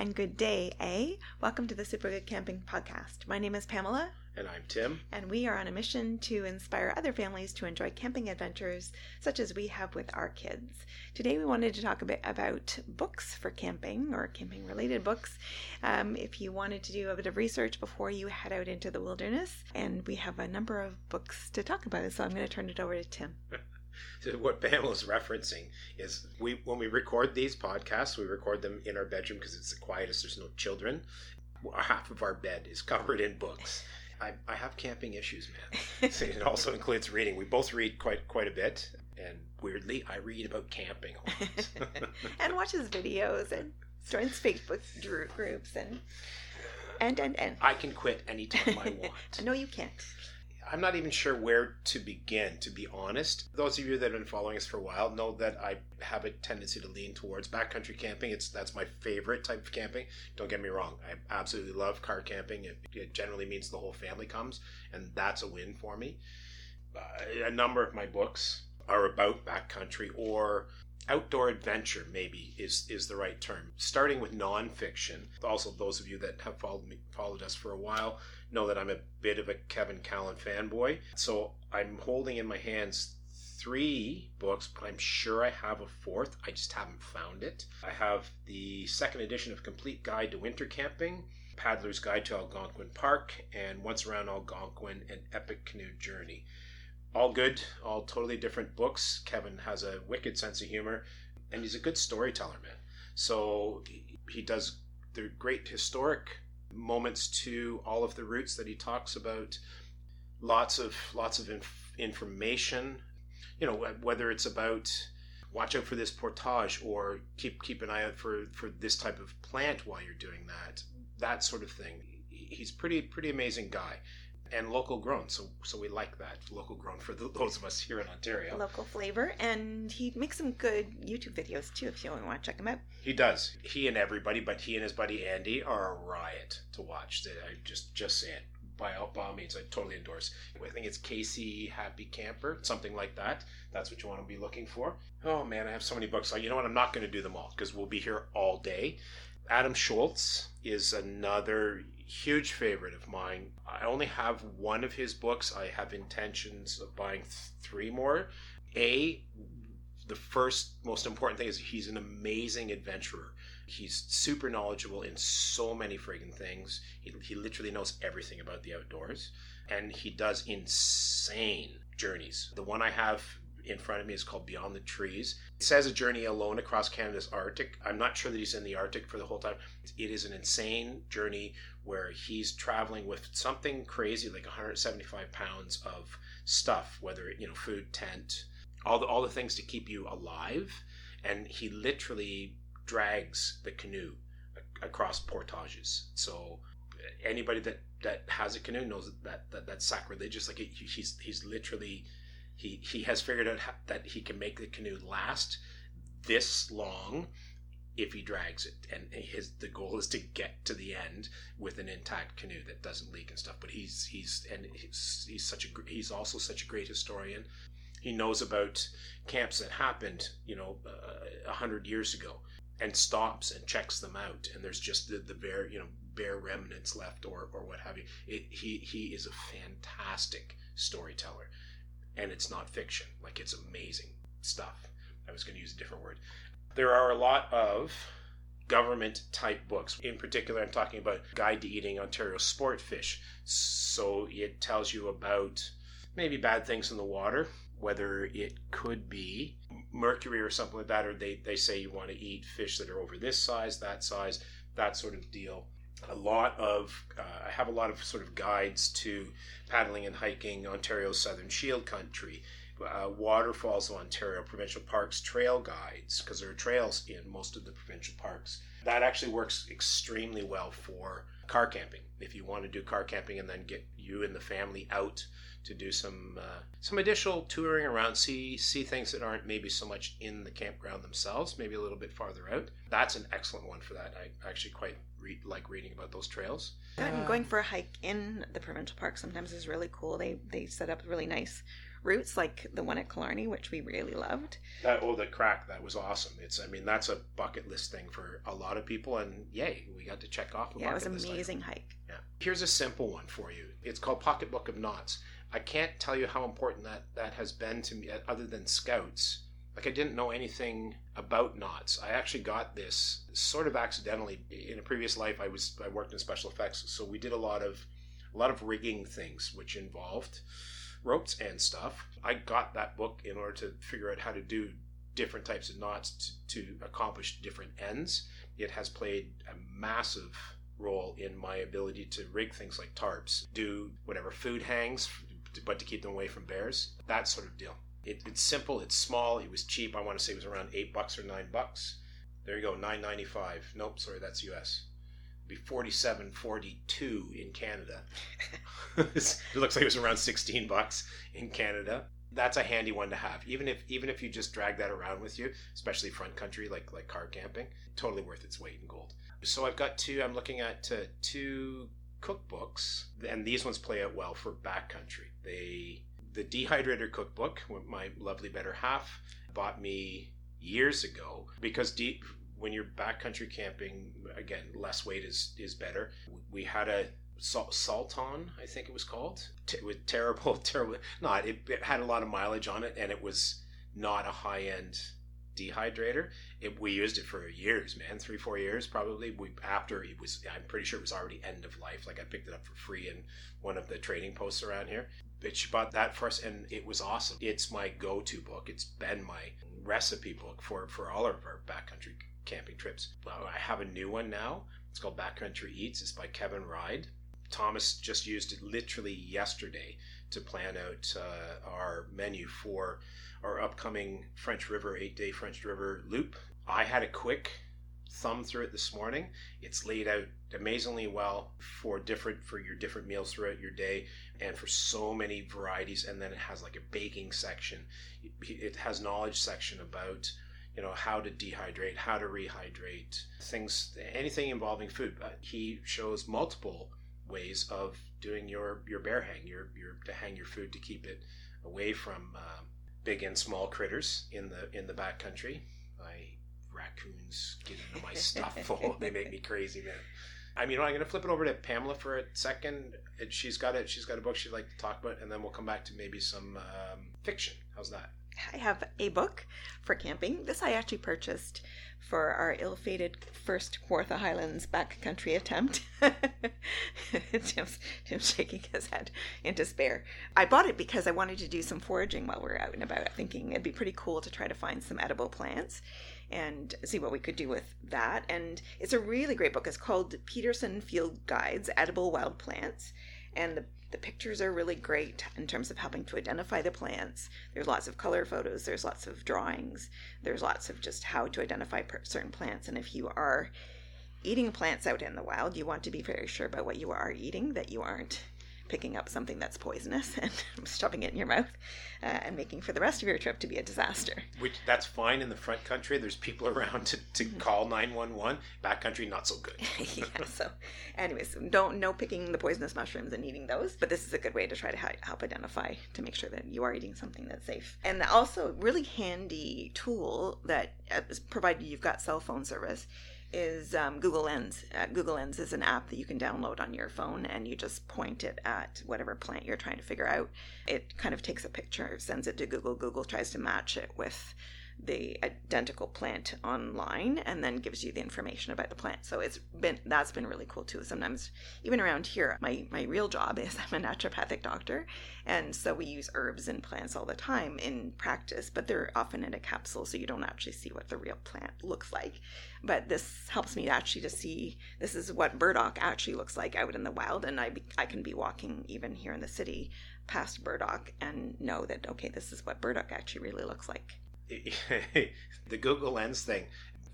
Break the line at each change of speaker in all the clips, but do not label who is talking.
and good day, eh? Welcome to the Super Good Camping Podcast. My name is Pamela.
And I'm Tim.
And we are on a mission to inspire other families to enjoy camping adventures such as we have with our kids. Today we wanted to talk a bit about books for camping or camping related books. Um, if you wanted to do a bit of research before you head out into the wilderness, and we have a number of books to talk about, so I'm going to turn it over to Tim.
So what Pamela's referencing is we when we record these podcasts, we record them in our bedroom because it's the quietest. There's no children. Half of our bed is covered in books. I, I have camping issues, man. So it also includes reading. We both read quite quite a bit, and weirdly, I read about camping a
lot. and watches videos and joins Facebook groups and and and and.
I can quit anytime I want.
no, you can't.
I'm not even sure where to begin, to be honest. Those of you that have been following us for a while know that I have a tendency to lean towards backcountry camping. It's that's my favorite type of camping. Don't get me wrong, I absolutely love car camping. It, it generally means the whole family comes, and that's a win for me. Uh, a number of my books are about backcountry or outdoor adventure maybe is is the right term starting with nonfiction also those of you that have followed me followed us for a while know that I'm a bit of a Kevin Callan fanboy. So I'm holding in my hands three books, but I'm sure I have a fourth. I just haven't found it. I have the second edition of Complete Guide to Winter Camping, Paddler's Guide to Algonquin Park, and Once Around Algonquin, an Epic Canoe Journey. All good, all totally different books. Kevin has a wicked sense of humor, and he's a good storyteller, man. So he does the great historic moments to all of the routes that he talks about. Lots of lots of inf- information. You know whether it's about watch out for this portage or keep keep an eye out for for this type of plant while you're doing that. That sort of thing. He's pretty pretty amazing guy and local grown. So so we like that local grown for the, those of us here in Ontario.
Local flavor, and he makes some good YouTube videos too. If you want to check him out,
he does. He and everybody, but he and his buddy Andy are a riot to watch. I just just saying. By all, by all means, I totally endorse. I think it's Casey Happy Camper, something like that. That's what you want to be looking for. Oh man, I have so many books. Like you know what? I'm not going to do them all because we'll be here all day. Adam Shoalts is another huge favorite of mine. I only have one of his books. I have intentions of buying th- three more. A, the first most important thing is he's an amazing adventurer. He's super knowledgeable in so many friggin' things. He, he literally knows everything about the outdoors. And he does insane journeys. The one I have in front of me is called Beyond the Trees. It says a journey alone across Canada's Arctic. I'm not sure that he's in the Arctic for the whole time. It is an insane journey where he's traveling with something crazy like 175 pounds of stuff, whether you know food, tent, all the all the things to keep you alive, and he literally drags the canoe across portages. So anybody that that has a canoe knows that, that that's sacrilegious. Like he's he's literally he he has figured out that he can make the canoe last this long if he drags it and his the goal is to get to the end with an intact canoe that doesn't leak and stuff but he's he's and he's, he's such a he's also such a great historian he knows about camps that happened you know uh, a uh, hundred years ago and stops and checks them out and there's just the, the bare you know bare remnants left or or what have you it, he he is a fantastic storyteller and it's not fiction. Like it's amazing stuff. I was going to use a different word. There are a lot of government type books. In particular, I'm talking about Guide to Eating Ontario Sport Fish. So it tells you about maybe bad things in the water, whether it could be mercury or something like that, or they, they say you want to eat fish that are over this size, that size, that sort of deal a lot of uh, I have a lot of sort of guides to paddling and hiking Ontario's Southern Shield Country, uh, Waterfalls of Ontario, provincial parks trail guides because there are trails in most of the provincial parks. That actually works extremely well for car camping. If you want to do car camping and then get you and the family out to do some uh, some additional touring around, see see things that aren't maybe so much in the campground themselves, maybe a little bit farther out. That's an excellent one for that. I actually quite re- like reading about those trails.
Going for a hike in the provincial park sometimes is really cool. They they set up really nice routes like the one at Killarney, which we really loved.
That oh, the crack that was awesome. It's I mean that's a bucket list thing for a lot of people, and yay, we got to check off.
Yeah, it was an
list item.
amazing hike.
Yeah. Here's a simple one for you. It's called Pocketbook of Knots. I can't tell you how important that that has been to me, uh, other than Scouts. Like I didn't know anything about knots. I actually got this sort of accidentally. In a previous life, I was I worked in special effects, so we did a lot of a lot of rigging things, which involved ropes and stuff. I got that book in order to figure out how to do different types of knots to, to accomplish different ends. It has played a massive role in my ability to rig things like tarps, do whatever food hangs, but to keep them away from bears. That sort of deal. It, it's simple. It's small. It was cheap. I want to say it was around eight bucks or nine bucks. There you go, nine ninety five. Nope, sorry, that's U.S. Be forty seven forty two in Canada. it looks like it was around sixteen bucks in Canada. That's a handy one to have, even if even if you just drag that around with you, especially front country like like car camping. Totally worth its weight in gold. So I've got two. I'm looking at uh, two cookbooks, and these ones play out well for backcountry. They the Dehydrator cookbook, my lovely better half bought me years ago because deep when you're backcountry camping, again, less weight is is better. We had a Sal- Salton, I think it was called, T- with terrible, terrible. Not it, it had a lot of mileage on it, and it was not a high end dehydrator. It, we used it for years, man, three four years probably. We after it was, I'm pretty sure it was already end of life. Like I picked it up for free in one of the trading posts around here. But she bought that for us, and it was awesome. It's my go-to book. It's been my recipe book for for all of our backcountry camping trips. Well, I have a new one now. It's called Backcountry Eats. It's by Kevin Ride. Thomas just used it literally yesterday to plan out uh, our menu for our upcoming French River eight day French River loop. I had a quick thumb through it this morning. It's laid out amazingly well for different for your different meals throughout your day and for so many varieties and then it has like a baking section. It has knowledge section about you know how to dehydrate, how to rehydrate, things anything involving food. He shows multiple ways of doing your your bear hang, your your to hang your food to keep it away from uh, big and small critters in the in the backcountry. I raccoons get into my stuff. oh, they make me crazy, man. I mean, I'm to flip it over to Pamela for a second. She's got it. She's got a book she'd like to talk about, and then we'll come back to maybe some um, fiction. How's that?
I have a book for camping. This I actually purchased for our ill-fated first Kawartha Highlands backcountry attempt. Tim's, Tim's shaking his head in despair. I bought it because I wanted to do some foraging while we were out and about, thinking it'd be pretty cool to try to find some edible plants and see what we could do with that. And it's a really great book. It's called Peterson Field Guides Edible Wild Plants. And the, the pictures are really great in terms of helping to identify the plants. There's lots of color photos, there's lots of drawings, there's lots of just how to identify certain plants. And if you are eating plants out in the wild, you want to be very sure about what you are eating, that you aren't picking up something that's poisonous and shoving it in your mouth uh, and making for the rest of your trip to be a disaster.
Which that's fine in the front country. There's people around to, to call 911. Backcountry, not so good.
yeah. So, anyways, don't no picking the poisonous mushrooms and eating those. But this is a good way to try to help identify to make sure that you are eating something that's safe. And also, really handy tool that uh, provided you've got cell phone service is um, Google Lens. Uh, Google Lens is an app that you can download on your phone, and you just point it at whatever plant you're trying to figure out. It kind of takes a picture, sends it to Google. Google tries to match it with the identical plant online and then gives you the information about the plant. So it's been that's been really cool too. Sometimes even around here my my real job is i'm a naturopathic doctor and so we use herbs and plants all the time in practice but they're often in a capsule so you don't actually see what the real plant looks like. But this helps me actually to see this is what burdock actually looks like out in the wild and i i can be walking even here in the city past burdock and know that okay this is what burdock actually really looks like
the Google Lens thing.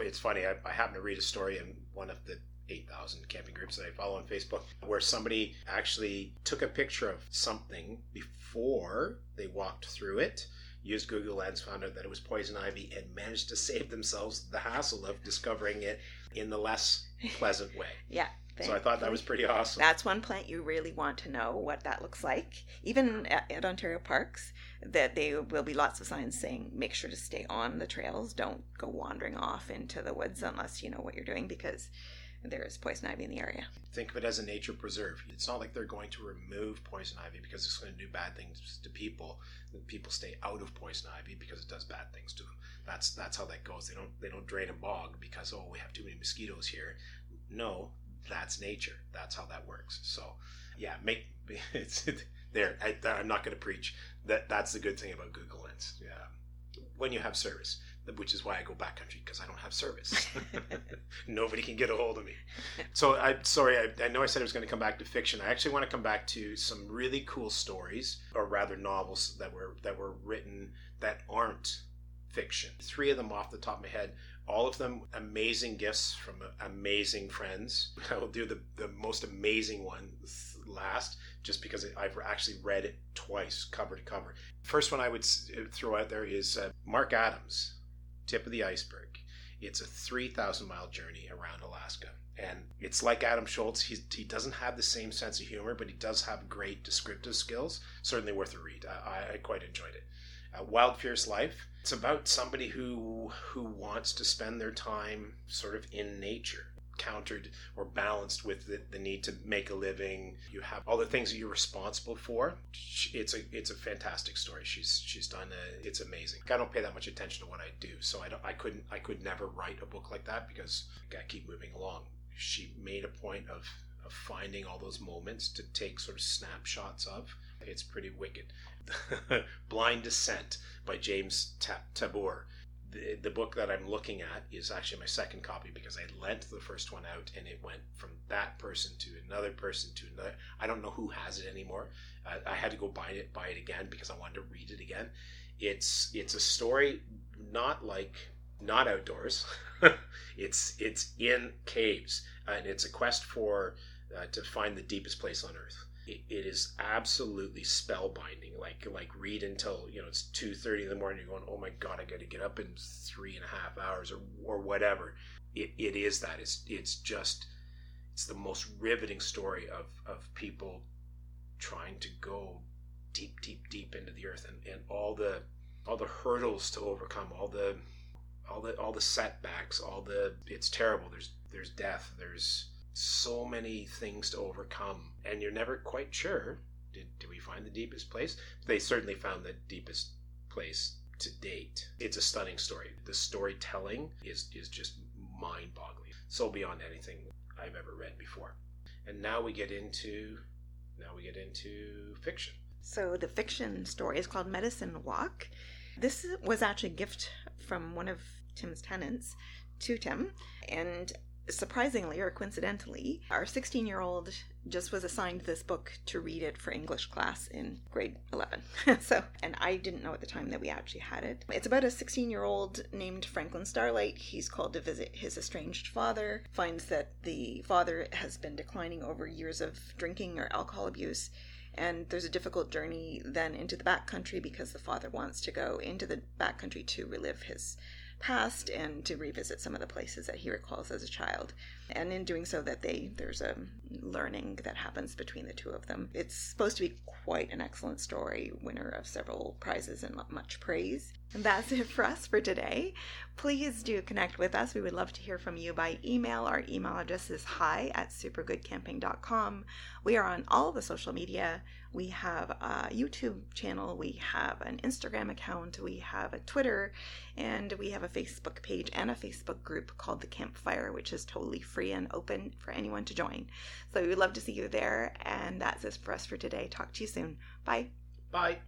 It's funny. I, I happened to read a story in one of the 8,000 camping groups that I follow on Facebook where somebody actually took a picture of something before they walked through it, used Google Lens, found out that it was poison ivy, and managed to save themselves the hassle of discovering it in the less pleasant way.
yeah.
So I thought that was pretty awesome.
That's one plant you really want to know what that looks like. Even at, at, Ontario parks, that there will be lots of signs saying make sure to stay on the trails. Don't go wandering off into the woods unless you know what you're doing because there is poison ivy in the area.
Think of it as a nature preserve. It's not like they're going to remove poison ivy because it's going to do bad things to people. People stay out of poison ivy because it does bad things to them. That's that's how that goes. They don't they don't drain a bog because oh we have too many mosquitoes here. No, that's nature. That's how that works. So yeah, make it's there. I, am not going to preach that. That's the good thing about Google Lens. Yeah, when you have service which is why I go backcountry because I don't have service. Nobody can get a hold of me. So I'm sorry. I, I, know I said I was going to come back to fiction. I actually want to come back to some really cool stories, or rather novels that were that were written that aren't fiction. Three of them off the top of my head. All of them amazing gifts from amazing friends. I will do the, the most amazing one last just because I've actually read it twice, cover to cover. First one I would throw out there is uh, Mark Adams tip of the iceberg. It's a 3,000 mile journey around Alaska. And it's like Adam Shoalts. He's, he doesn't have the same sense of humor, but he does have great descriptive skills. Certainly worth a read. I, I quite enjoyed it. Uh, Wild Fierce Life. It's about somebody who who wants to spend their time sort of in nature countered or balanced with the, the, need to make a living. You have all the things that you're responsible for. It's a it's a fantastic story. She's she's done a, it's amazing. I don't pay that much attention to what I do, so I don't I couldn't I could never write a book like that because I keep moving along. She made a point of of finding all those moments to take sort of snapshots of. It's pretty wicked. Blind Descent by James Tabor the, the book that I'm looking at is actually my second copy because I lent the first one out and it went from that person to another person to another. I don't know who has it anymore. I had to go buy it buy it again because I wanted to read it again. It's it's a story not like not outdoors. it's it's in caves and it's a quest for uh, to find the deepest place on earth it, it is absolutely spellbinding. Like like read until you know it's two thirty in the morning. You're going, oh my god, I got to get up in three and a half hours or or whatever. It, it is that. It's it's just it's the most riveting story of of people trying to go deep deep deep into the earth and, and all the all the hurdles to overcome all the all the all the setbacks all the it's terrible there's there's death there's so many things to overcome, and you're never quite sure. Did, did we find the deepest place? They certainly found the deepest place to date. It's a stunning story. The storytelling is is just mind-boggling, so beyond anything I've ever read before. And now we get into now we get into fiction.
So the fiction story is called Medicine Walk. This was actually a gift from one of Tim's tenants to Tim, and surprisingly or coincidentally, our 16 year old just was assigned this book to read it for English class in grade 11. so, and I didn't know at the time that we actually had it. It's about a 16 year old named Franklin Starlight. He's called to visit his estranged father, finds that the father has been declining over years of drinking or alcohol abuse. And there's a difficult journey then into the backcountry because the father wants to go into the backcountry to relive his past and to revisit some of the places that he recalls as a child and in doing so that they there's a learning that happens between the two of them. It's supposed to be quite an excellent story winner of several prizes and much praise. And that's it for us for today. Please do connect with us. We would love to hear from you by email. Our email address is hi at supergoodcamping.com we are on all the social media. We have a YouTube channel, we have an Instagram account, we have a Twitter, and we have a Facebook page and a Facebook group called The Campfire, which is totally free and open for anyone to join. So we would love to see you there. And that's it for us for today. Talk to you soon. Bye.
Bye.